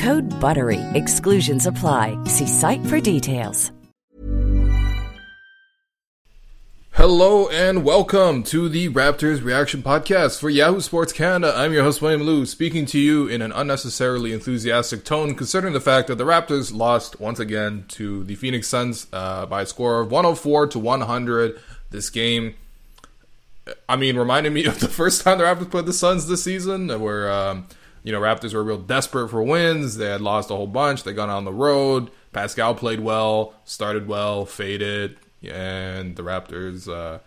Code BUTTERY. Exclusions apply. See site for details. Hello and welcome to the Raptors Reaction Podcast for Yahoo Sports Canada. I'm your host, William Lou, speaking to you in an unnecessarily enthusiastic tone, considering the fact that the Raptors lost once again to the Phoenix Suns uh, by a score of 104 to 100. This game, I mean, reminded me of the first time the Raptors played the Suns this season, where, um, you know, Raptors were real desperate for wins. They had lost a whole bunch. They got on the road. Pascal played well, started well, faded, and the Raptors uh,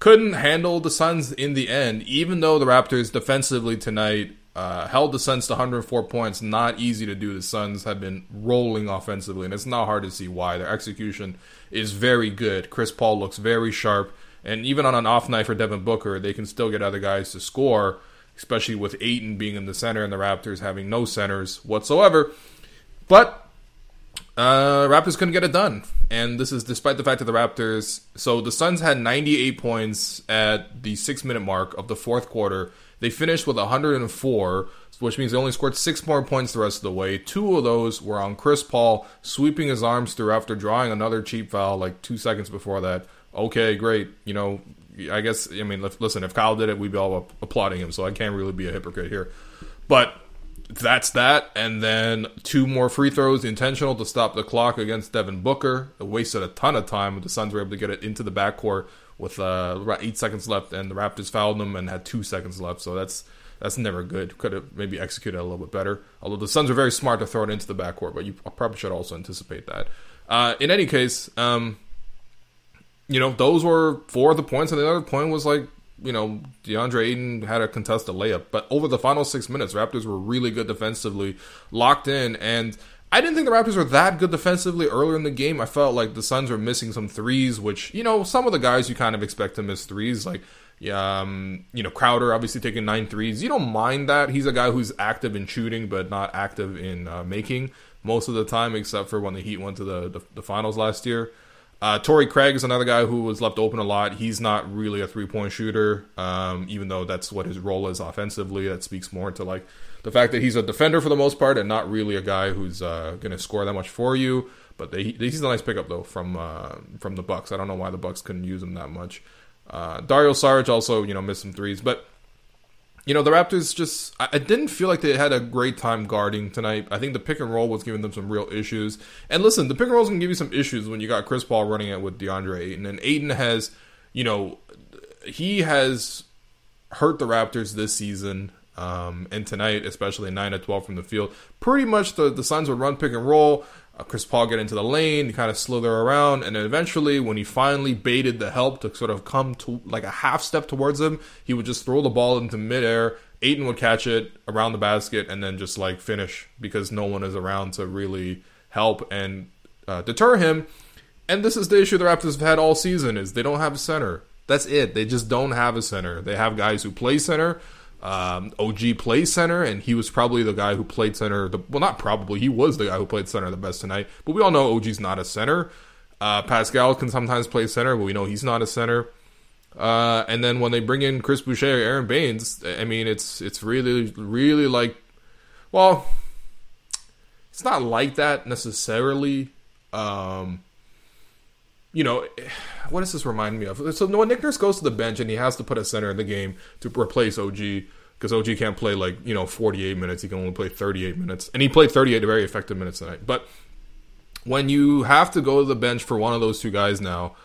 couldn't handle the Suns in the end. Even though the Raptors defensively tonight uh, held the Suns to 104 points, not easy to do. The Suns have been rolling offensively, and it's not hard to see why. Their execution is very good. Chris Paul looks very sharp, and even on an off night for Devin Booker, they can still get other guys to score. Especially with Ayton being in the center and the Raptors having no centers whatsoever. But uh, Raptors couldn't get it done, and this is despite the fact that the Raptors. So the Suns had 98 points at the six-minute mark of the fourth quarter. They finished with 104, which means they only scored six more points the rest of the way. Two of those were on Chris Paul sweeping his arms through after drawing another cheap foul like two seconds before that. Okay, great. You know, I guess I mean, listen, if Kyle did it, we'd be all applauding him. So I can't really be a hypocrite here, but that's that. And then two more free throws, intentional to stop the clock against Devin Booker. It wasted a ton of time. The Suns were able to get it into the backcourt with uh, eight seconds left, and the Raptors fouled them and had two seconds left. So that's that's never good. Could have maybe executed a little bit better. Although the Suns are very smart to throw it into the backcourt, but you probably should also anticipate that. Uh, in any case, um, you know, those were four of the points, and the other point was like, you know, DeAndre Ayton had a contested layup. But over the final six minutes, Raptors were really good defensively, locked in, and I didn't think the Raptors were that good defensively earlier in the game. I felt like the Suns were missing some threes, which, you know, some of the guys you kind of expect to miss threes, like um, you know, Crowder obviously taking nine threes. You don't mind that. He's a guy who's active in shooting, but not active in uh, making most of the time, except for when the Heat went to the, the, the finals last year. Uh, Torrey Craig is another guy who was left open a lot. He's not really a three point shooter, um, even though that's what his role is offensively. That speaks more to like the fact that he's a defender for the most part and not really a guy who's uh, going to score that much for you. But they, he's a nice pickup though from uh, from the Bucks. I don't know why the Bucks couldn't use him that much. Uh, Dario Saric also you know missed some threes, but you know, the Raptors just, I, didn't feel like they had a great time guarding tonight. I think the pick and roll was giving them some real issues. And listen, the pick and roll is going to give you some issues when you got Chris Paul running it with DeAndre Ayton. And Ayton has, you know, he has hurt the Raptors this season. Um, and tonight, especially 9 to 12 from the field. Pretty much the, the Suns would run pick and roll. Uh, Chris Paul get into the lane, kind of slither around, and then eventually, when he finally baited the help to sort of come to like a half step towards him, he would just throw the ball into midair. Ayton would catch it around the basket and then just like finish because no one is around to really help and uh, deter him. And this is the issue the Raptors have had all season: is they don't have a center. That's it. They just don't have a center. They have guys who play center. Um, OG plays center, and he was probably the guy who played center. The, well, not probably. He was the guy who played center the best tonight. But we all know OG's not a center. Uh, Pascal can sometimes play center, but we know he's not a center. Uh, and then when they bring in Chris Boucher or Aron Baynes, I mean, it's it's really really like, well, it's not like that necessarily. Um, you know, what does this remind me of? So when Nick Nurse goes to the bench and he has to put a center in the game to replace OG because OG can't play like you know 48 minutes. He can only play 38 minutes, and he played 38 very effective minutes tonight. But when you have to go to the bench for one of those two guys now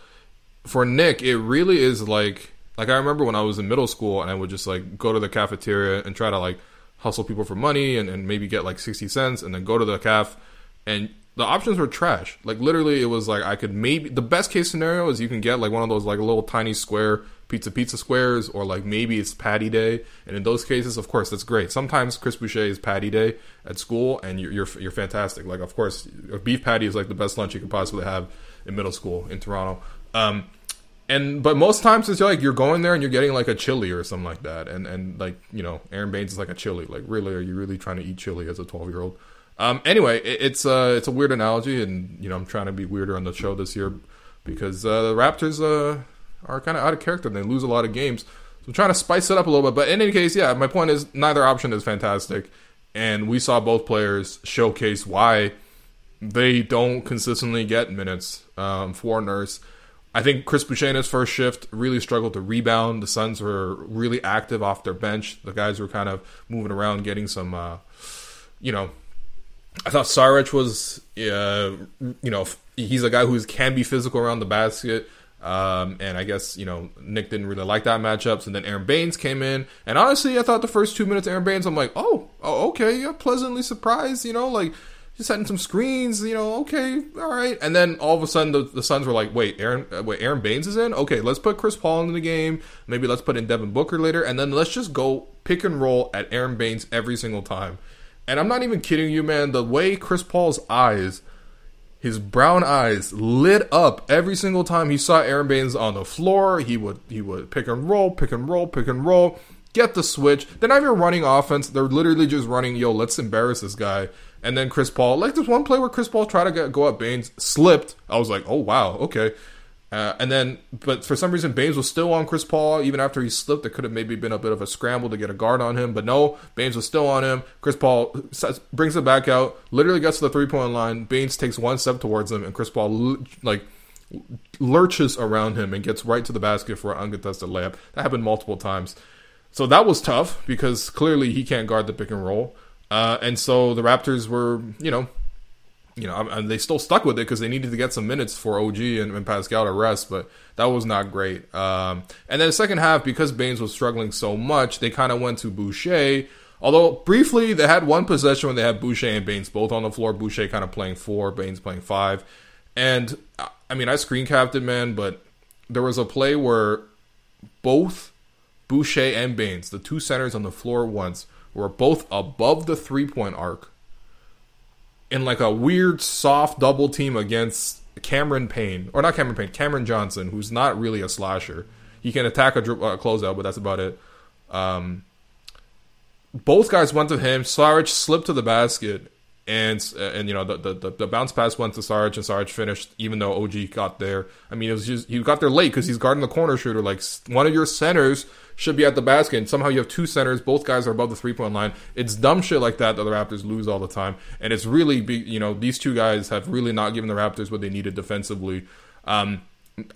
for Nick, it really is like like I remember when I was in middle school and I would just like go to the cafeteria and try to like hustle people for money and, and maybe get like sixty cents and then go to the caf and the options were trash. Like literally it was like I could maybe the best case scenario is you can get like one of those like little tiny square pizza pizza squares or like maybe it's patty day and in those cases of course that's great sometimes chris boucher is patty day at school and you're, you're, you're fantastic like of course a beef patty is like the best lunch you could possibly have in middle school in toronto um, and but most times it's like you're going there and you're getting like a chili or something like that, and and like you know Aron Baynes is like a chili. Like really, are you really trying to eat chili as a 12 year old? Um, anyway, it, it's uh it's a weird analogy, and you know I'm trying to be weirder on the show this year because uh, the Raptors uh, are kind of out of character. and They lose a lot of games, so I'm trying to spice it up a little bit. But in any case, yeah, my point is neither option is fantastic, and we saw both players showcase why they don't consistently get minutes um, for Nurse. I think Chris his first shift really struggled to rebound. The Suns were really active off their bench. The guys were kind of moving around, getting some, uh, you know. I thought Saric was, uh, you know, he's a guy who can be physical around the basket. Um, and I guess, you know, Nick didn't really like that matchups. And then Aron Baynes came in. And honestly, I thought the first two minutes, Aron Baynes, I'm like, oh, oh okay, yeah, pleasantly surprised, you know, like just setting some screens, you know, okay, all right. And then all of a sudden the, the Suns were like, wait, Aaron, uh, wait, Aron Baynes is in? Okay, let's put Chris Paul in the game. Maybe let's put in Devin Booker later. And then let's just go pick and roll at Aron Baynes every single time. And I'm not even kidding you, man. The way Chris Paul's eyes, his brown eyes, lit up every single time he saw Aron Baynes on the floor. He would he would pick and roll, pick and roll, pick and roll, get the switch. They're not running offense. They're literally just running, yo, let's embarrass this guy and then Chris Paul, like there's one play where Chris Paul tried to get, go up Baynes, slipped. I was like, oh wow, okay. Uh, and then, but for some reason, Baynes was still on Chris Paul even after he slipped. It could have maybe been a bit of a scramble to get a guard on him, but no, Baynes was still on him. Chris Paul brings it back out, literally gets to the three point line. Baynes takes one step towards him, and Chris Paul like lurches around him and gets right to the basket for an uncontested layup. That happened multiple times. So that was tough because clearly he can't guard the pick and roll. Uh, and so the Raptors were, you know, you know, and they still stuck with it because they needed to get some minutes for OG and, and, Pascal to rest, but that was not great. Um, and then the second half, because Baynes was struggling so much, they kind of went to Boucher. Although briefly they had one possession when they had Boucher and Baynes both on the floor. Boucher kind of playing four, Baynes playing five. And I mean, I screen capped it, man, but there was a play where both Boucher and Baynes, the two centers on the floor once, were both above the three point arc in like a weird soft double team against Cameron Payne, or not Cameron Payne, Cameron Johnson, who's not really a slasher. He can attack a uh, closeout, but that's about it. Um, both guys went to him. Saric slipped to the basket, and uh, and you know the, the the bounce pass went to Sarge and Sarge finished even though OG got there. I mean, it was just he got there late because he's guarding the corner shooter. Like one of your centers should be at the basket, and somehow you have two centers. Both guys are above the three point line. It's dumb shit like that that the Raptors lose all the time, and it's really be, you know these two guys have really not given the Raptors what they needed defensively. Um,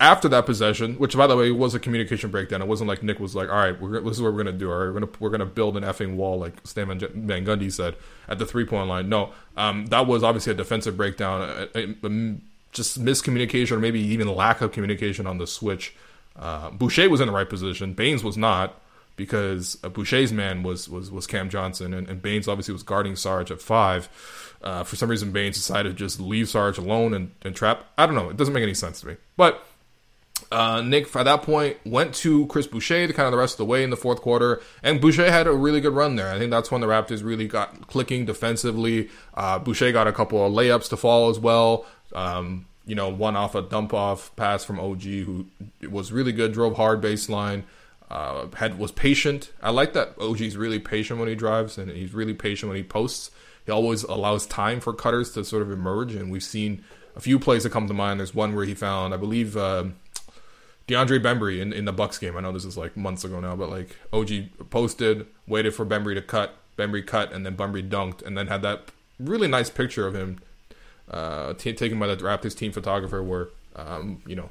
after that possession, which by the way was a communication breakdown, it wasn't like Nick was like, "All right, this is what we're gonna do. All right, we're gonna we're gonna build an effing wall," like Stan Van Gundy said at the three point line. No, um, that was obviously a defensive breakdown, a, a, a, just miscommunication or maybe even lack of communication on the switch. Uh, Boucher was in the right position. Baynes was not because uh, Boucher's man was was was Cam Johnson, and, and Baynes obviously was guarding Sarge at five. Uh, for some reason, Baynes decided to just leave Sarge alone and, and trap. I don't know. It doesn't make any sense to me. But uh, Nick, at that point, went to Chris Boucher to kind of the rest of the way in the fourth quarter, and Boucher had a really good run there. I think that's when the Raptors really got clicking defensively. Uh, Boucher got a couple of layups to fall as well. Um, you know, one off a dump off pass from OG, who was really good, drove hard baseline, uh, had was patient. I like that OG's really patient when he drives, and he's really patient when he posts. He always allows time for cutters to sort of emerge, and we've seen a few plays that come to mind. There's one where he found, I believe, uh, DeAndre Bembry in, in the Bucks game. I know this is like months ago now, but like OG posted, waited for Bembry to cut, Bembry cut, and then Bembry dunked, and then had that really nice picture of him uh, t- taken by the Raptors team photographer, where um, you know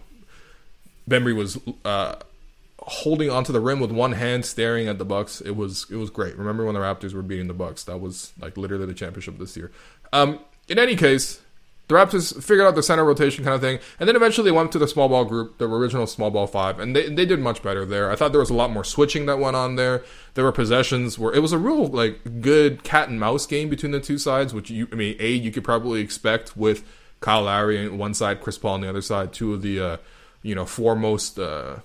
Bembry was uh, holding onto the rim with one hand, staring at the Bucks. It was it was great. Remember when the Raptors were beating the Bucks? That was like literally the championship this year. Um, in any case, the Raptors figured out the center rotation kind of thing, and then eventually went to the small ball group, the original small ball five, and they they did much better there. I thought there was a lot more switching that went on there. There were possessions where it was a real like good cat and mouse game between the two sides, which you I mean, a you could probably expect with Kyle Lowry on one side, Chris Paul on the other side, two of the uh, you know foremost uh,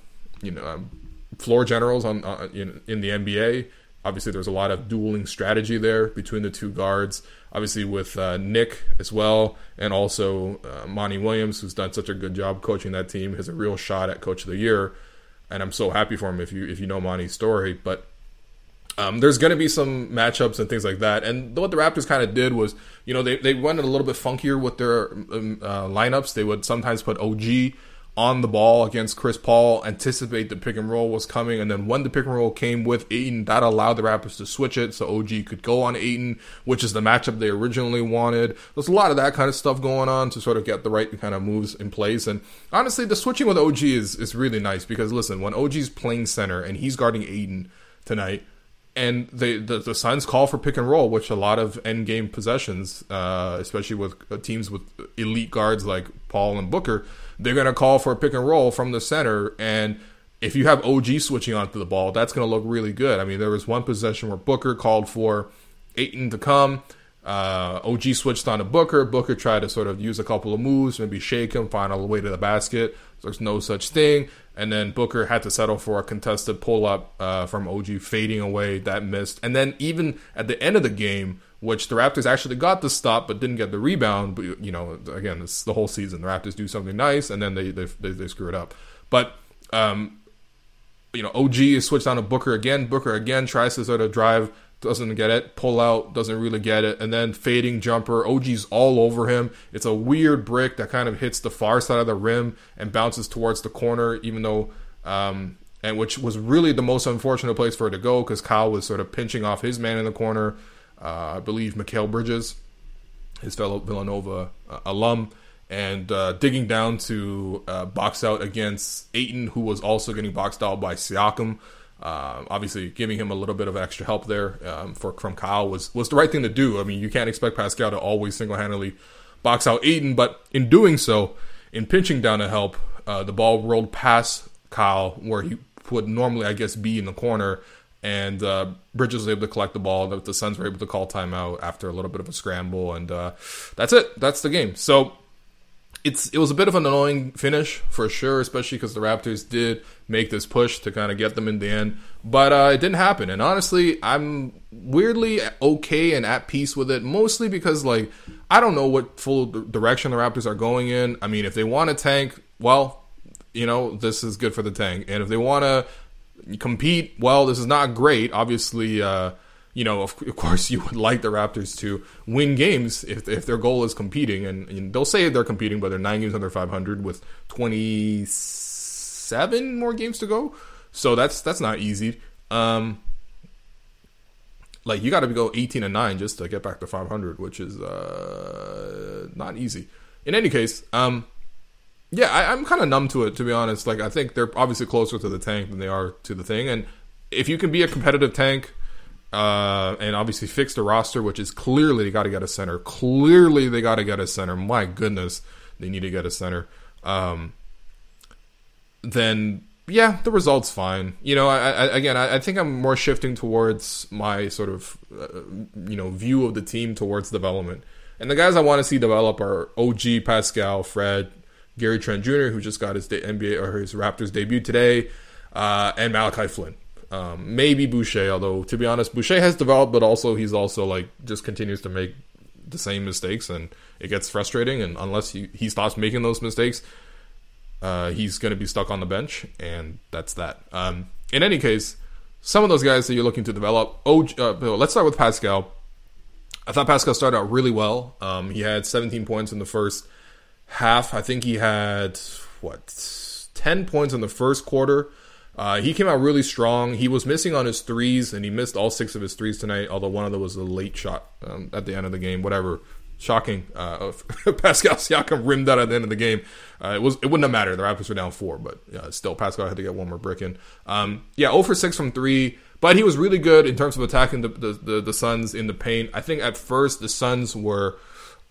you know um, floor generals on uh, in, in the NBA. Obviously, there's a lot of dueling strategy there between the two guards obviously with uh, Nick as well, and also uh, Monty Williams, who's done such a good job coaching that team, has a real shot at Coach of the Year, and I'm so happy for him if you if you know Monty's story. But um, there's going to be some matchups and things like that. And what the Raptors kind of did was, you know, they they went a little bit funkier with their um, uh, lineups. They would sometimes put OG on the ball against Chris Paul, anticipate the pick and roll was coming, and then when the pick and roll came with Ayton, that allowed the Raptors to switch it so OG could go on Ayton, which is the matchup they originally wanted. There's a lot of that kind of stuff going on to sort of get the right kind of moves in place. And honestly, the switching with OG is is really nice because listen, when OG's playing center and he's guarding Ayton tonight, and they, the the Suns call for pick and roll, which a lot of end game possessions, uh, especially with uh, teams with elite guards like Paul and Booker they're going to call for a pick and roll from the center. And if you have OG switching onto the ball, that's going to look really good. I mean, there was one possession where Booker called for Ayton to come. Uh, OG switched on to Booker. Booker tried to sort of use a couple of moves, maybe shake him, find a way to the basket. There's no such thing. And then Booker had to settle for a contested pull up uh, from OG fading away. That missed. And then even at the end of the game, which the Raptors actually got the stop but didn't get the rebound. But you know, again, it's the whole season. The Raptors do something nice and then they they they, they screw it up. But um, you know, OG is switched on to Booker again. Booker again tries to sort of drive, doesn't get it. Pull out, doesn't really get it, and then fading jumper. OG's all over him. It's a weird brick that kind of hits the far side of the rim and bounces towards the corner, even though. Um, and which was really the most unfortunate place for it to go because Kyle was sort of pinching off his man in the corner uh, I believe Mikal Bridges, his fellow Villanova uh, alum, and uh, digging down to uh, box out against Ayton, who was also getting boxed out by Siakam. Uh, obviously, giving him a little bit of extra help there um, for from Kyle was was the right thing to do. I mean, you can't expect Pascal to always single handedly box out Ayton, but in doing so, in pinching down to help, uh, the ball rolled past Kyle where he would normally, I guess, be in the corner and uh, Bridges was able to collect the ball. The, the Suns were able to call timeout after a little bit of a scramble, and uh, that's it. That's the game. So it's it was a bit of an annoying finish for sure, especially because the Raptors did make this push to kind of get them in the end, but uh, it didn't happen. And honestly, I'm weirdly okay and at peace with it, mostly because like I don't know what full direction the Raptors are going in. I mean, if they want to tank, well, you know, this is good for the tank, and if they want to compete well. This is not great. Obviously, uh, you know, of, of, course, you would like the Raptors to win games if, if their goal is competing. And, and they'll say they're competing, but they're nine games under 500 with 27 more games to go. So that's that's not easy. Um, like you got to go 18 and 9 just to get back to 500 which is uh, not easy in any case um, yeah, I, am kind of numb to it to be honest. Like I think they're obviously closer to the tank than they are to the thing, and if you can be a competitive tank. Uh, and obviously fix the roster, which is clearly they got to get a center. Clearly they got to get a center. My goodness, they need to get a center. Um, then yeah, the result's fine. You know, I, I again, I, I, think I'm more shifting towards my sort of, uh, you know, view of the team towards development. And the guys I want to see develop are OG, Pascal, Fred, Gary Trent Jr., who just got his NBA or his Raptors debut today, uh, and Malachi Flynn. Um, maybe Boucher, although to be honest, Boucher has developed, but also he's also like just continues to make the same mistakes, and it gets frustrating. And unless he, he stops making those mistakes, uh, he's going to be stuck on the bench, and that's that. Um, in any case, some of those guys that you're looking to develop. Oh, uh, let's start with Pascal. I thought Pascal started out really well. Um, he had 17 points in the first half. I think he had what 10 points in the first quarter. Uh, he came out really strong. He was missing on his threes, and he missed all six of his threes tonight. Although one of them was a late shot um, at the end of the game. Whatever, shocking. Uh, Pascal Siakam rimmed that at the end of the game. Uh, it was it wouldn't have mattered. The Raptors were down four, but still Pascal had to get one more brick in. Um, yeah, 0 for six from three, but he was really good in terms of attacking the the, the, the Suns in the paint. I think at first the Suns were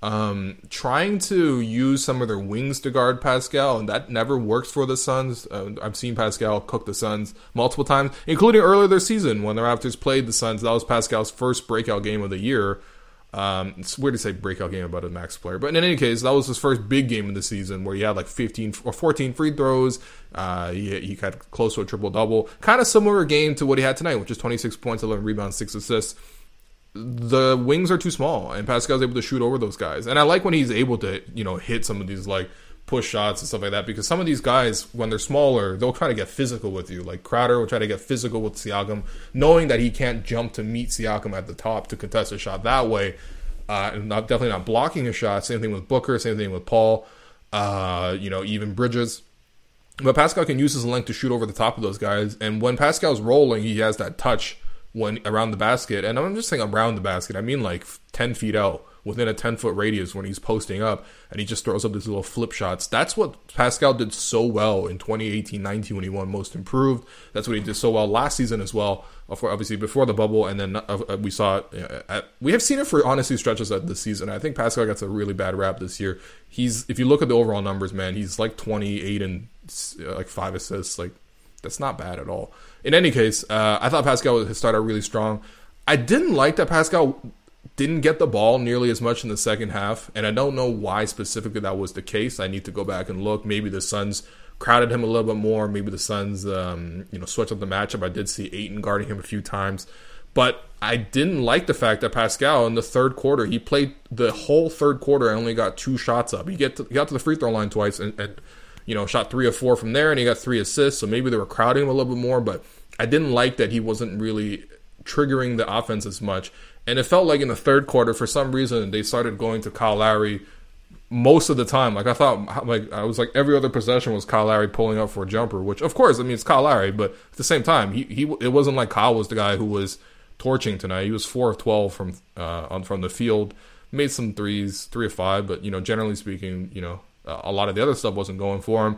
um, trying to use some of their wings to guard Pascal, and that never works for the Suns. Uh, I've seen Pascal cook the Suns multiple times, including earlier this season when the Raptors played the Suns. That was Pascal's first breakout game of the year. Um, it's weird to say breakout game about a max player, but in any case, that was his first big game of the season where he had like 15 or 14 free throws. Uh, he, he got close to a triple double, kind of similar game to what he had tonight, which is 26 points, 11 rebounds, six assists the wings are too small, and Pascal's able to shoot over those guys. And I like when he's able to, you know, hit some of these like push shots and stuff like that because some of these guys, when they're smaller, they'll try to get physical with you. Like Crowder will try to get physical with Siakam, knowing that he can't jump to meet Siakam at the top to contest a shot that way. Uh, and not, definitely not blocking a shot. Same thing with Booker. Same thing with Paul. Uh, you know, even Bridges. But Pascal can use his length to shoot over the top of those guys. And when Pascal's rolling, he has that touch when around the basket, and I'm just saying around the basket. I mean like ten feet out, within a ten foot radius when he's posting up, and he just throws up these little flip shots. That's what Pascal did so well in 2018-19 when he won Most Improved. That's what he did so well last season as well. Obviously before the bubble, and then uh, uh, we saw it. At, we have seen it for honestly stretches of the season. I think Pascal gets a really bad rap this year. He's if you look at the overall numbers, man, he's like 28 and uh, like five assists, like that's not bad at all. In any case, uh, I thought Pascal started really strong. I didn't like that Pascal didn't get the ball nearly as much in the second half, and I don't know why specifically that was the case. I need to go back and look. Maybe the Suns crowded him a little bit more. Maybe the Suns, um, you know, switched up the matchup. I did see Ayton guarding him a few times, but I didn't like the fact that Pascal in the third quarter he played the whole third quarter and only got two shots up. He get to, he got to the free throw line twice and, and you know, shot three or four from there, and he got three assists. So maybe they were crowding him a little bit more, but I didn't like that he wasn't really triggering the offense as much. And it felt like in the third quarter, for some reason, they started going to Kyle Lowry most of the time. Like I thought, like I was like every other possession was Kyle Lowry pulling up for a jumper, which of course I mean it's Kyle Lowry, but at the same time, he he it wasn't like Kyle was the guy who was torching tonight. He was four of twelve from uh, on from the field, made some threes, three of five, but you know generally speaking, you know a lot of the other stuff wasn't going for him.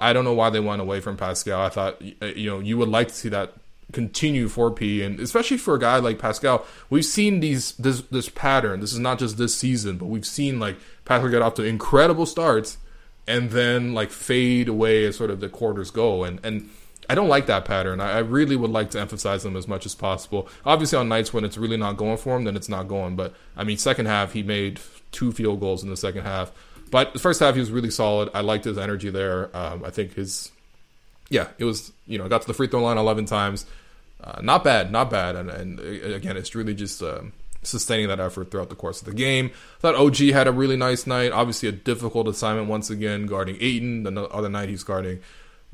I don't know why they went away from Pascal. I thought you know you would like to see that continue for P, and especially for a guy like Pascal, we've seen these this this pattern. This is not just this season, but we've seen like Pascal get off to incredible starts and then like fade away as sort of the quarters go, and and. I don't like that pattern. I, really would like to emphasize them as much as possible. Obviously, on nights when it's really not going for him, then it's not going. But I mean, second half he made two field goals in the second half. But the first half he was really solid. I liked his energy there. Um, I think his, yeah, it was you know got to the free throw line eleven times. Uh, not bad, not bad. And, and again, it's really just um, sustaining that effort throughout the course of the game. I thought OG had a really nice night. Obviously, a difficult assignment once again guarding Ayton. The other night he's guarding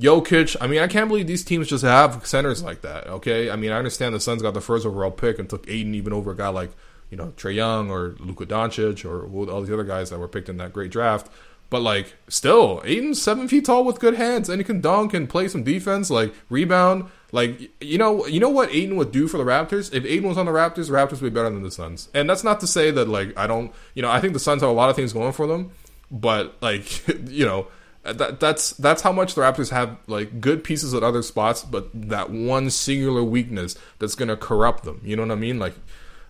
Jokic. I mean, I can't believe these teams just have centers like that. Okay, I mean, I understand the Suns got the first overall pick and took Ayton even over a guy like you know Trae Young or Luka Doncic or all these other guys that were picked in that great draft. But like, still, Ayton's seven feet tall with good hands, and he can dunk and play some defense, like rebound. Like, you know, you know what Ayton would do for the Raptors? If Ayton was on the Raptors, Raptors would be better than the Suns. And that's not to say that like I don't, you know, I think the Suns have a lot of things going for them, but like, you know, that that's that's how much the Raptors have like good pieces at other spots, but that one singular weakness that's gonna corrupt them. You know what I mean? Like,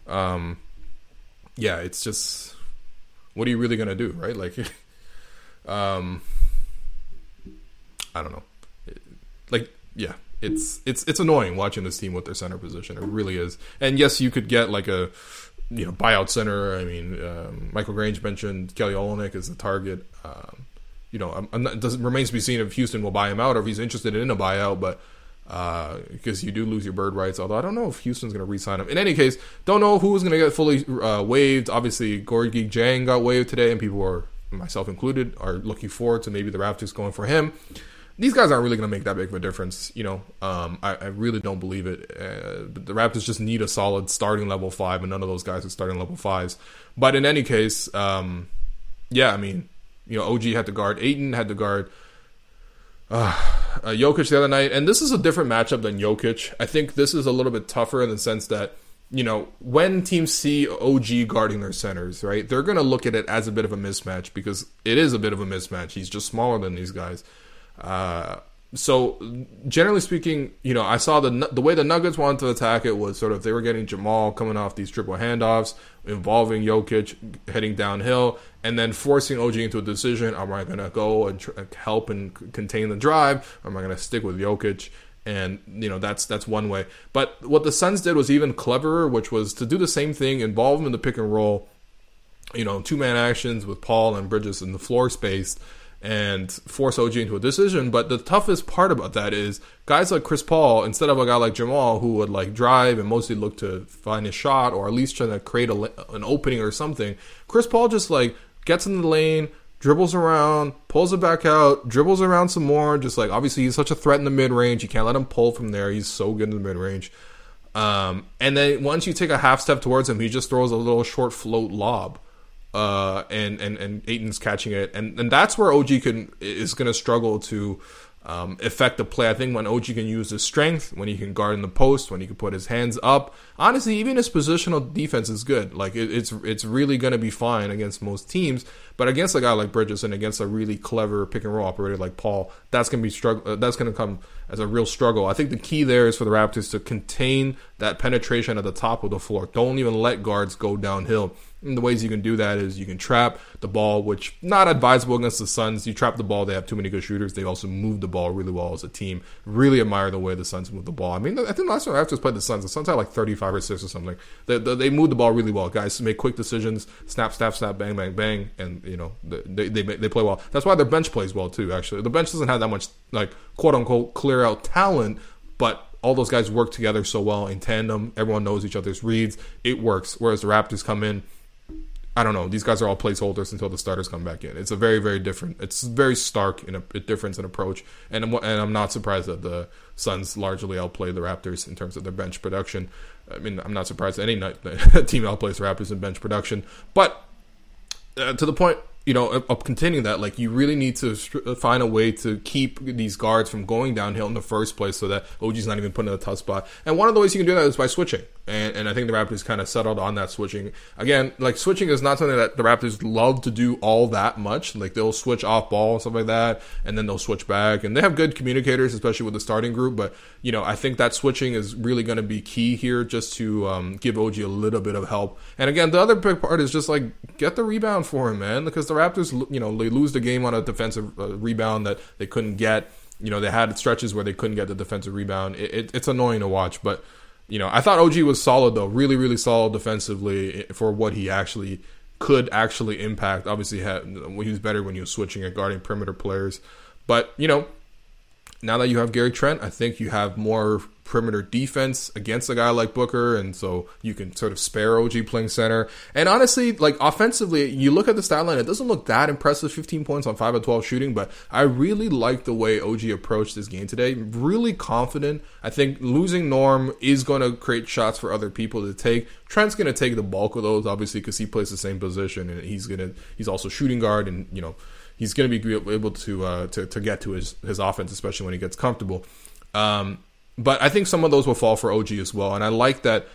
um, yeah, it's just what are you really gonna do, right? Like, um, I don't know. Like, yeah, it's it's it's annoying watching this team with their center position. It really is. And yes, you could get like a you know buyout center. I mean, um, Michael Grange mentioned Kelly Olynyk is the target. Um, you know, I'm, I'm not, it remains to be seen if Houston will buy him out or if he's interested in a buyout. But because uh, you do lose your bird rights. Although I don't know if Houston's going to re-sign him. In any case, don't know who's going to get fully uh, waived. Obviously, Gorgui Dieng got waived today, and people are, myself included, are looking forward to maybe the Raptors going for him. These guys aren't really going to make that big of a difference. You know, um, I, I, really don't believe it. Uh, the Raptors just need a solid starting level five, and none of those guys are starting level fives. But in any case, um, yeah, I mean, you know, OG had to guard Ayton, had to guard uh, uh, Jokic the other night, and this is a different matchup than Jokic. I think this is a little bit tougher in the sense that you know when teams see OG guarding their centers, right? They're going to look at it as a bit of a mismatch because it is a bit of a mismatch. He's just smaller than these guys. Uh, so generally speaking, you know, I saw the the way the Nuggets wanted to attack it was sort of they were getting Jamal coming off these triple handoffs involving Jokic heading downhill and then forcing OG into a decision: Am I going to go and tr- help and c- contain the drive? Or am I going to stick with Jokic? And you know that's that's one way. But what the Suns did was even cleverer, which was to do the same thing, involve him in the pick and roll. You know, two man actions with Paul and Bridges in the floor space and force OG into a decision. But the toughest part about that is guys like Chris Paul, instead of a guy like Jamal who would like drive and mostly look to find a shot or at least try to create a, an opening or something, Chris Paul just like gets in the lane, dribbles around, pulls it back out, dribbles around some more. Just like obviously he's such a threat in the mid range, you can't let him pull from there. He's so good in the mid range. Um, and then once you take a half step towards him, he just throws a little short float lob uh, and and and Ayton's catching it, and and that's where OG can is going to struggle to um, the play. I think when OG can use his strength, when he can guard in the post, when he can put his hands up. Honestly, even his positional defense is good. Like it, it's it's really going to be fine against most teams. But against a guy like Bridges and against a really clever pick and roll operator like Paul, that's going to be struggle. Uh, that's going to come as a real struggle. I think the key there is for the Raptors to contain that penetration at the top of the floor. Don't even let guards go downhill. And the ways you can do that is you can trap the ball, which not advisable against the Suns. You trap the ball; they have too many good shooters. They also move the ball really well as a team. Really admire the way the Suns move the ball. I mean, I think last time Raptors played the Suns, the Suns had like thirty-five or six or something. They, they, they move the ball really well. Guys make quick decisions, snap, snap, snap, bang, bang, bang, and you know they they they play well. That's why their bench plays well too. Actually, the bench doesn't have that much like quote unquote clear out talent, but all those guys work together so well in tandem. Everyone knows each other's reads. It works. Whereas the Raptors come in I don't know. These guys are all placeholders until the starters come back in. It's a very, very different. It's very stark in a, a difference in approach, and I'm, and I'm not surprised that the Suns largely outplay the Raptors in terms of their bench production. I mean, I'm not surprised any night team outplays Raptors in bench production, but uh, to the point you know, of containing that, like you really need to uh, find a way to keep these guards from going downhill in the first place, so that OG's not even put in a tough spot. And one of the ways you can do that is by switching. And, and I think the Raptors kind of settled on that switching. Again, like switching is not something that the Raptors love to do all that much. Like they'll switch off ball and stuff like that, and then they'll switch back. And they have good communicators, especially with the starting group. But you know, I think that switching is really going to be key here, just to um, give OG a little bit of help. And again, the other big part is just like get the rebound for him, man, because the the Raptors, you know, they lose the game on a defensive uh, rebound that they couldn't get. You know, they had stretches where they couldn't get the defensive rebound. It, it, it's annoying to watch, but you know, I thought OG was solid though, really, really solid defensively for what he actually could actually impact. Obviously, had, he was better when he was switching and guarding perimeter players, but you know, now that you have Gary Trent, I think you have more perimeter defense against a guy like Booker, and so you can sort of spare OG playing center. And honestly, like offensively, you look at the stat line, it doesn't look that impressive 15 points on 5 of 12 shooting, but I really like the way OG approached this game today. Really confident. I think losing Norm is going to create shots for other people to take. Trent's going to take the bulk of those, obviously, because he plays the same position, and he's going to, he's also shooting guard, and, you know, he's going to be able to, uh, to to get to his his offense, especially when he gets comfortable. Um, but I think some of those will fall for OG as well, and I like that.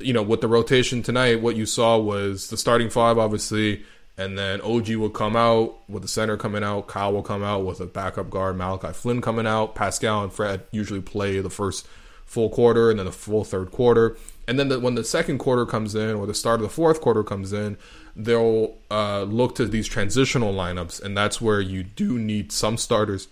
You know, with the rotation tonight, what you saw was the starting five, obviously, and then OG will come out with the center coming out. Kyle will come out with a backup guard, Malachi Flynn coming out. Pascal and Fred usually play the first full quarter and then the full third quarter. And then the, when the second quarter comes in or the start of the fourth quarter comes in, they'll uh, look to these transitional lineups, and that's where you do need some starters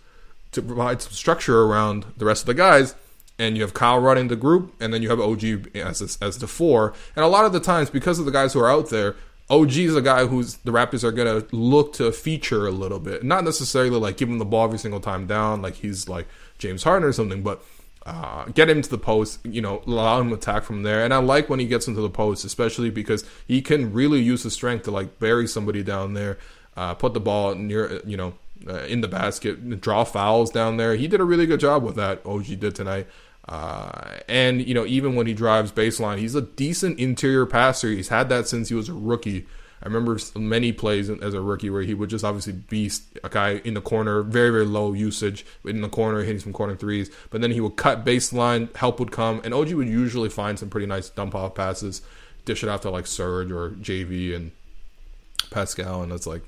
to provide some structure around the rest of the guys. And you have Kyle running the group, and then you have OG as as the four. And a lot of the times, because of the guys who are out there, OG is a guy who's the Raptors are gonna look to feature a little bit, not necessarily like give him the ball every single time down, like he's like James Harden or something, but uh, get him to the post, you know, allow him to attack from there. And I like when he gets into the post, especially because he can really use his strength to like bury somebody down there, uh, put the ball near, you know, uh, in the basket, draw fouls down there. He did a really good job with that. OG did tonight. Uh, and you know, even when he drives baseline, he's a decent interior passer. He's had that since he was a rookie. I remember many plays as a rookie where he would just obviously be a guy in the corner, very very low usage in the corner, hitting some corner threes. But then he would cut baseline, help would come, and OG would usually find some pretty nice dump off passes, dish it out to like Serge or JV and Pascal, and it's like,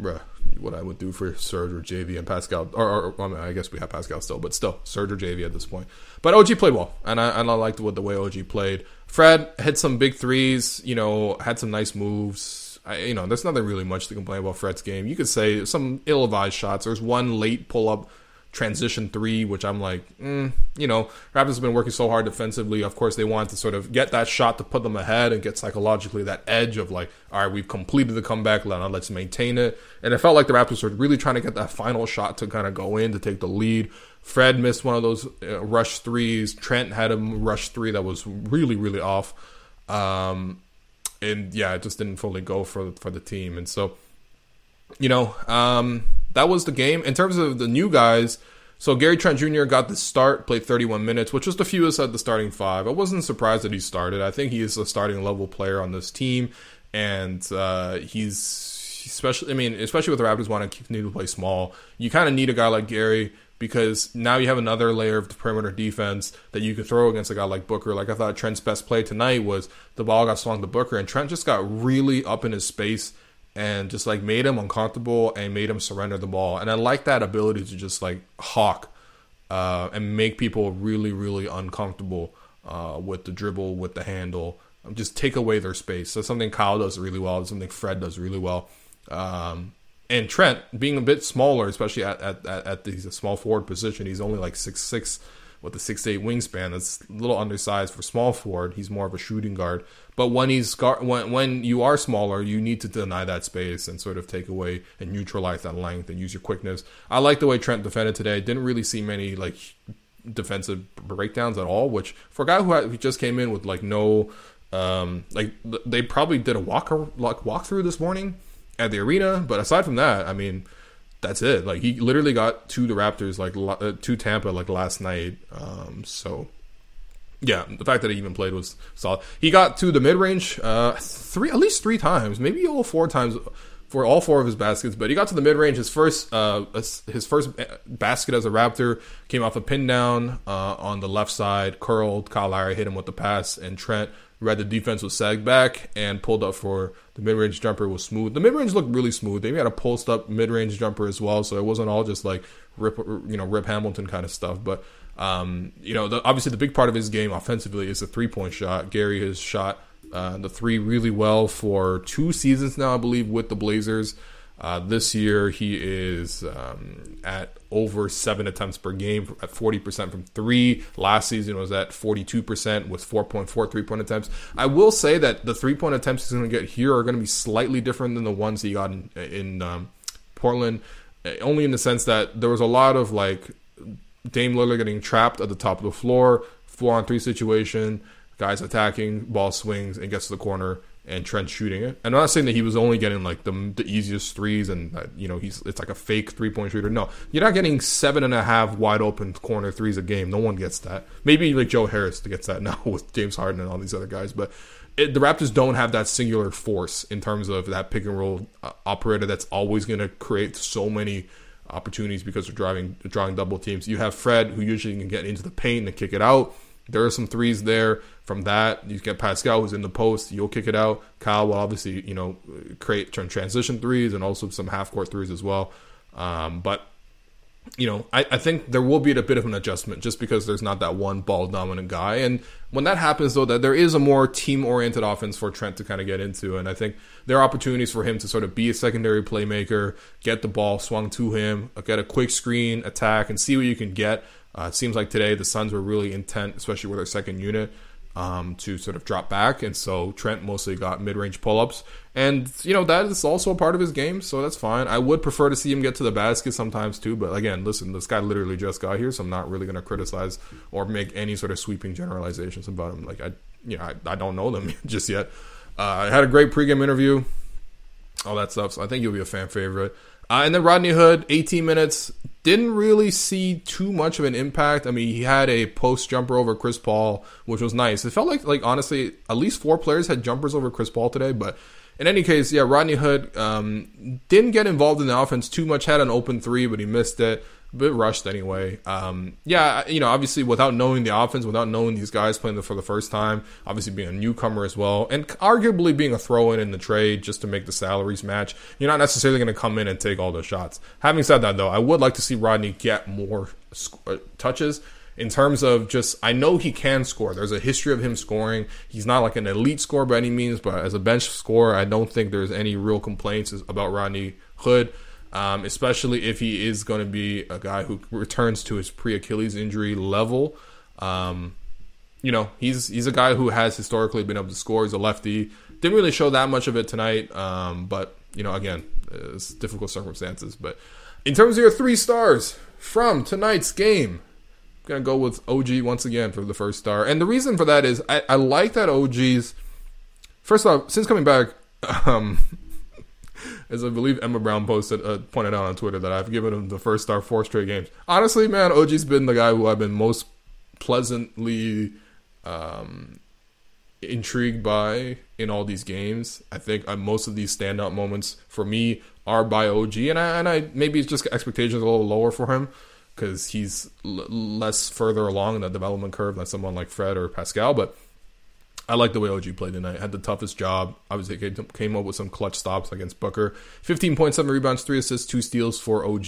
bruh, what I would do for Serge or JV and Pascal, or, or I, mean, I guess we have Pascal still, but still Serge or JV at this point. But OG played well, and I and I liked what the way OG played. Fred hit some big threes, you know, had some nice moves. I, you know, there's nothing really much to complain about Fred's game. You could say some ill-advised shots. There's one late pull-up transition three, which I'm like, mm, you know, Raptors have been working so hard defensively. Of course, they want to sort of get that shot to put them ahead and get psychologically that edge of like, all right, we've completed the comeback, now let's maintain it. And it felt like the Raptors were really trying to get that final shot to kind of go in to take the lead. Fred missed one of those uh, rush threes. Trent had a rush three that was really, really off. Um, and yeah, it just didn't fully go for for the team. And so, you know, um, that was the game. In terms of the new guys, so Gary Trent Jr. got the start, played 31 minutes, which was the fewest at the starting five. I wasn't surprised that he started. I think he is a starting level player on this team, and uh, he's especially. I mean, especially with the Raptors wanting to continue to play small, you kind of need a guy like Gary because now you have another layer of the perimeter defense that you could throw against a guy like Booker. Like I thought Trent's best play tonight was the ball got swung to Booker, and Trent just got really up in his space and just like made him uncomfortable and made him surrender the ball. And I like that ability to just like hawk uh, and make people really, really uncomfortable uh, with the dribble, with the handle. Just take away their space. So something Kyle does really well. Something Fred does really well. Um, and Trent being a bit smaller, especially at at, at the small forward position, he's only like six six with a six eight wingspan. That's a little undersized for small forward. He's more of a shooting guard. But when he's when when you are smaller, you need to deny that space and sort of take away and neutralize that length and use your quickness. I like the way Trent defended today. Didn't really see many like defensive breakdowns at all. Which for a guy who, had, who just came in with like no um like they probably did a walk like walkthrough this morning at the arena. But aside from that, I mean that's it. Like he literally got to the Raptors like uh, to Tampa like last night. Um, so yeah, the fact that he even played was solid. He got to the mid range uh, three, at least three times, maybe all four times for all four of his baskets. But he got to the mid range. His first, uh, his first basket as a Raptor came off a pin down uh, on the left side, curled. Kyle Lowry hit him with the pass, and Trent read the defense was sagged back and pulled up for the mid range jumper was smooth. The mid range looked really smooth. They had a post up mid range jumper as well, so it wasn't all just like rip, you know, Rip Hamilton kind of stuff, but. Um, you know, the, obviously the big part of his game offensively is the three point shot. Gary has shot uh, the three really well for two seasons now, I believe, with the Blazers. Uh, this year he is um, at over seven attempts per game at 40% from three. Last season was at 42% with 4.4 three point attempts. I will say that the three point attempts he's going to get here are going to be slightly different than the ones he got in, in um, Portland, only in the sense that there was a lot of like Dame Lillard getting trapped at the top of the floor, four on three situation, guys attacking, ball swings and gets to the corner, and Trent shooting it. And I'm not saying that he was only getting like the, the easiest threes and you know he's it's like a fake three point shooter. No, you're not getting seven and a half wide open corner threes a game. No one gets that. Maybe like Joe Harris gets that now with James Harden and all these other guys, but. It, the Raptors don't have that singular force in terms of that pick and roll uh, operator that's always going to create so many opportunities because they're driving drawing double teams. You have Fred who usually can get into the paint and kick it out. There are some threes there from that. You get Pascal who's in the post. You'll kick it out. Kyle will obviously you know create turn transition threes and also some half court threes as well. Um, but you know, I, I, think there will be a bit of an adjustment just because there's not that one ball dominant guy. And when that happens, though, that there is a more team oriented offense for Trent to kind of get into. And I think there are opportunities for him to sort of be a secondary playmaker, get the ball swung to him, get a quick screen attack, and see what you can get. Uh, it seems like today the Suns were really intent, especially with their second unit. Um, to sort of drop back, and so Trent mostly got mid range pull ups, and you know that is also a part of his game, so that's fine. I would prefer to see him get to the basket sometimes too, but again, listen, this guy literally just got here, so I'm not really going to criticize or make any sort of sweeping generalizations about him. Like I, you know, I, I don't know them just yet. Uh, I had a great pregame interview, all that stuff, so I think you'll be a fan favorite. Uh, and then Rodney Hood, 18 minutes, didn't really see too much of an impact. I mean, he had a post jumper over Chris Paul, which was nice. It felt like, like honestly, at least four players had jumpers over Chris Paul today. But in any case, yeah, Rodney Hood um, didn't get involved in the offense too much. Had an open three, but he missed it bit rushed anyway. Um, yeah, you know, obviously without knowing the offense, without knowing these guys playing for the first time, obviously being a newcomer as well, and arguably being a throw in in the trade just to make the salaries match, you're not necessarily going to come in and take all those shots. Having said that, though, I would like to see Rodney get more sc- uh, touches. In terms of just, I know he can score. There's a history of him scoring. He's not like an elite scorer by any means, but as a bench scorer, I don't think there's any real complaints about Rodney Hood um, especially if he is going to be a guy who returns to his pre Achilles injury level. Um, you know, he's he's a guy who has historically been able to score. He's a lefty. Didn't really show that much of it tonight, um, but you know, again, it's difficult circumstances. But in terms of your three stars from tonight's game, I'm gonna go with OG once again for the first star. And the reason for that is I, I like that OG's. First off, since coming back, um, as I believe Emma Brown posted uh, pointed out on Twitter that I've given him the first star four straight games. Honestly, man, OG's been the guy who I've been most pleasantly um, intrigued by in all these games. I think uh, most of these standout moments for me are by OG, and I, and I maybe it's just expectations a little lower for him because he's l- less further along in the development curve than someone like Fred or Pascal, but I like the way OG played tonight. Had the toughest job. Obviously, came up with some clutch stops against Booker. 15.7 rebounds, 3 assists, 2 steals for OG.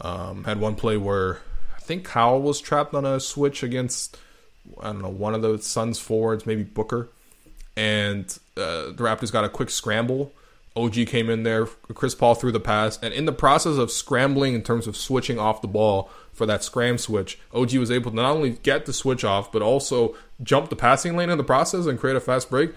Um, had one play where I think Kyle was trapped on a switch against, I don't know, one of the Suns forwards, maybe Booker. And uh, the Raptors got a quick scramble. OG came in there. Chris Paul threw the pass. And in the process of scrambling in terms of switching off the ball, for that scram switch, OG was able to not only get the switch off, but also jump the passing lane in the process and create a fast break.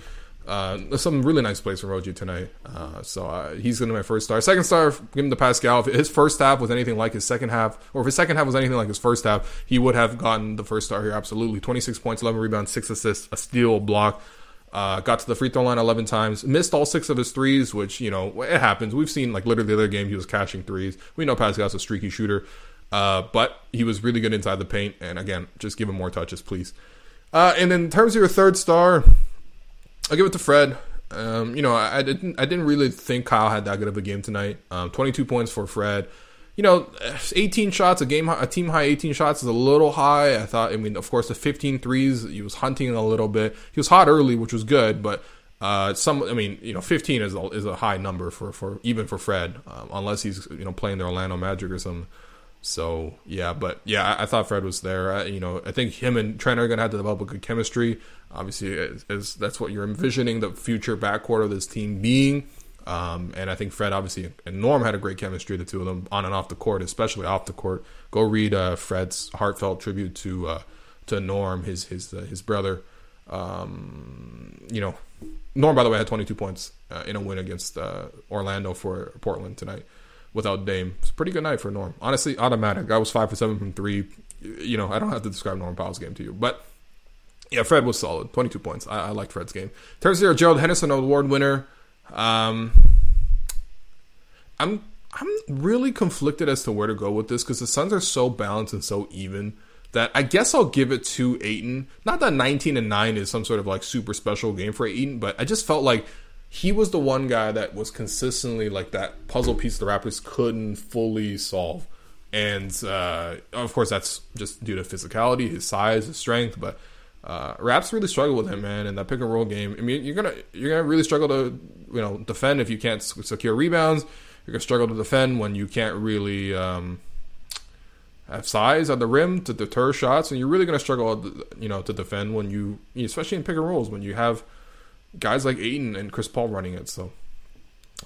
Uh, some really nice plays from OG tonight. Uh, so uh, he's going to be my first star. Second star, give him to Pascal. If his first half was anything like his second half, or if his second half was anything like his first half, he would have gotten the first star here. Absolutely. 26 points, 11 rebounds, 6 assists, a steal, block. Uh, got to the free throw line 11 times, missed all six of his threes, which, you know, it happens. We've seen, like, literally the other game, he was catching threes. We know Pascal's a streaky shooter. Uh, but he was really good inside the paint. And again, just give him more touches, please. Uh, and in terms of your third star, I'll give it to Fred. Um, you know, I, I, didn't I didn't really think Kyle had that good of a game tonight. Um, 22 points for Fred. You know, 18 shots, a game, a team high 18 shots is a little high. I thought. I mean, of course, the 15 threes, he was hunting a little bit. He was hot early, which was good, but uh, some, I mean, you know, 15 is a, is a high number for, for even for Fred, um, unless he's you know playing the Orlando Magic or something. So yeah, but yeah, I, I thought Fred was there. I, you know, I think him and Trent are going to have to develop a good chemistry. Obviously, as, as that's what you're envisioning the future backcourt of this team being. Um, and I think Fred, obviously, and Norm had a great chemistry, the two of them, on and off the court, especially off the court. Go read uh, Fred's heartfelt tribute to uh, to Norm, his his uh, his brother. Um, you know, Norm, by the way, had 22 points uh, in a win against uh, Orlando for Portland tonight without Dame. It's a pretty good night for Norm. Honestly, automatic. I was five for seven from three. You know, I don't have to describe Norm Powell's game to you, but yeah, Fred was solid. Twenty two points. I, I liked Fred's game. Turns out Gerald Henderson award winner. Um, I'm I'm really conflicted as to where to go with this because the Suns are so balanced and so even that I guess I'll give it to Ayton. Not that 19 and 9 is some sort of like super special game for Ayton, but I just felt like he was the one guy that was consistently like that puzzle piece the Raptors couldn't fully solve. And uh, of course, that's just due to physicality, his size, his strength. But uh, Raps really struggle with him, man, in that pick and roll game. I mean, you're gonna you're gonna really struggle to you know defend if you can't secure rebounds. You're gonna struggle to defend when you can't really um, have size on the rim to deter shots, and you're really gonna struggle, you know, to defend when you, especially in pick and rolls, when you have guys like Ayton and Chris Paul running it. So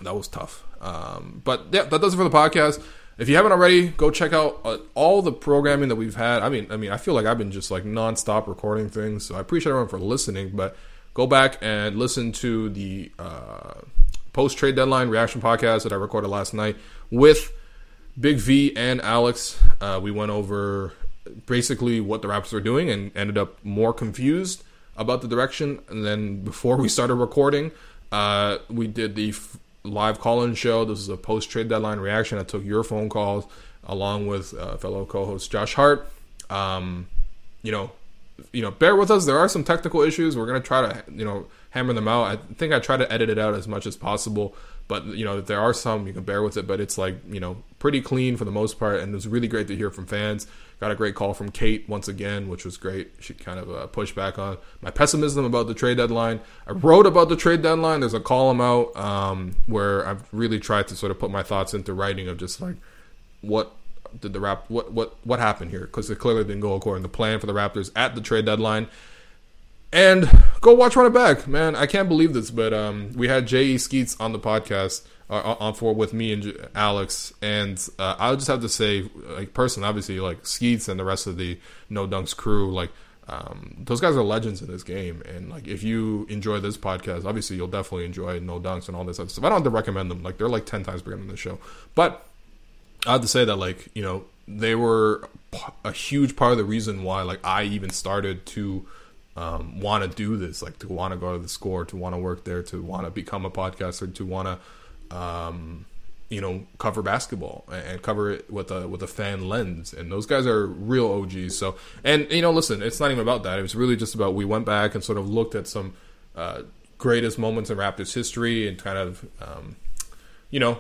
that was tough. Um, but yeah, that does it for the podcast. if you haven't already, go check out uh, all the programming that we've had. I mean, I mean, I feel like I've been just like nonstop recording things, so I appreciate everyone for listening. But go back and listen to the uh, post trade deadline reaction podcast that I recorded last night with Big V and Alex. Uh, we went over basically what the Raptors were doing and ended up more confused about the direction. And then before we started recording, uh, we did the f- live call-in show. This is a post-trade deadline reaction. I took your phone calls along with uh, fellow co-host Josh Hart. Um, you know, you know, bear with us. There are some technical issues. We're gonna try to, you know, hammer them out. I think I try to edit it out as much as possible. But you know, there are some, you can bear with it. But it's like you know, pretty clean for the most part, and it was really great to hear from fans. Got a great call from Kate once again, which was great. She kind of uh, pushed back on my pessimism about the trade deadline. I wrote about the trade deadline. There's a column out um, where I've really tried to sort of put my thoughts into writing of just like what did the rap what what what happened here because it clearly didn't go according to plan for the Raptors at the trade deadline. And go watch Run It Back, man. I can't believe this, but um, we had J.E. Skeets on the podcast uh, on for with me and Alex, and uh, I'll just have to say, like personally, obviously, like Skeets and the rest of the No Dunks crew, like um, those guys are legends in this game. And like, if you enjoy this podcast, obviously you'll definitely enjoy No Dunks and all this other stuff. I don't have to recommend them; like they're like ten times bigger than the show. But I have to say that, like, you know, they were a huge part of the reason why, like, I even started to um, want to do this, like to want to go to the score, to want to work there, to want to become a podcaster, to want to, um, you know, cover basketball and cover it with a with a fan lens. And those guys are real OGs. So, and you know, listen, it's not even about that. It was really just about we went back and sort of looked at some uh, greatest moments in Raptors history and kind of, um, you know,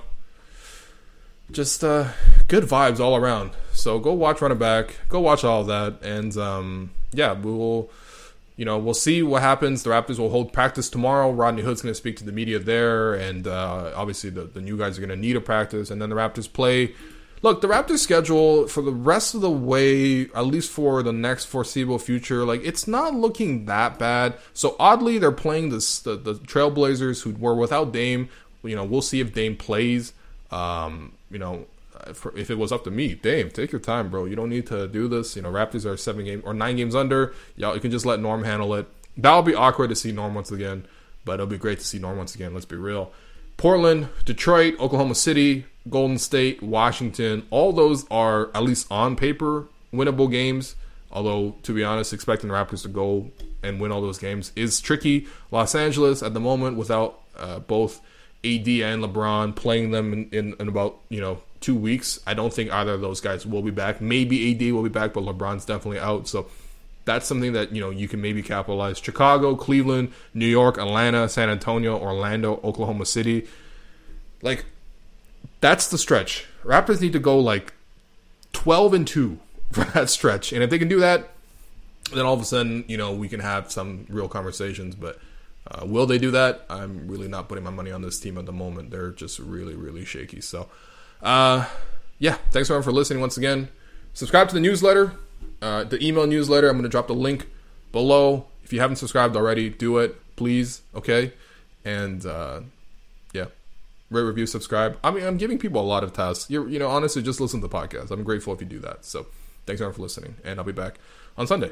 just uh, good vibes all around. So go watch Run It Back, go watch all of that, and um, yeah, we will you know, we'll see what happens. The Raptors will hold practice tomorrow. Rodney Hood's going to speak to the media there, and uh, obviously the, the new guys are going to need a practice. And then the Raptors play. Look, the Raptors schedule for the rest of the way, at least for the next foreseeable future, like it's not looking that bad. So oddly, they're playing this, the the Trailblazers, who were without Dame. You know, we'll see if Dame plays. Um, you know, if it was up to me, Dame, take your time, bro. You don't need to do this. You know, Raptors are seven games or nine games under. Y'all, you can just let Norm handle it. That'll be awkward to see Norm once again, but it'll be great to see Norm once again. Let's be real. Portland, Detroit, Oklahoma City, Golden State, Washington, all those are at least on paper winnable games. Although, to be honest, expecting the Raptors to go and win all those games is tricky. Los Angeles at the moment, without uh, both AD and LeBron playing them in, in, in about you know two weeks. I don't think either of those guys will be back. Maybe AD will be back, but LeBron's definitely out. So that's something that you know you can maybe capitalize. Chicago, Cleveland, New York, Atlanta, San Antonio, Orlando, Oklahoma City. Like that's the stretch. Raptors need to go like 12 and 2 for that stretch. And if they can do that, then all of a sudden, you know, we can have some real conversations, but uh, will they do that? I'm really not putting my money on this team at the moment. They're just really, really shaky. So, uh, yeah, thanks everyone for listening once again. Subscribe to the newsletter, uh, the email newsletter. I'm going to drop the link below. If you haven't subscribed already, do it, please. Okay, and uh, yeah, rate, review, subscribe. I mean, I'm giving people a lot of tasks. You're, you know, honestly, just listen to the podcast. I'm grateful if you do that. So, thanks everyone for listening, and I'll be back on Sunday.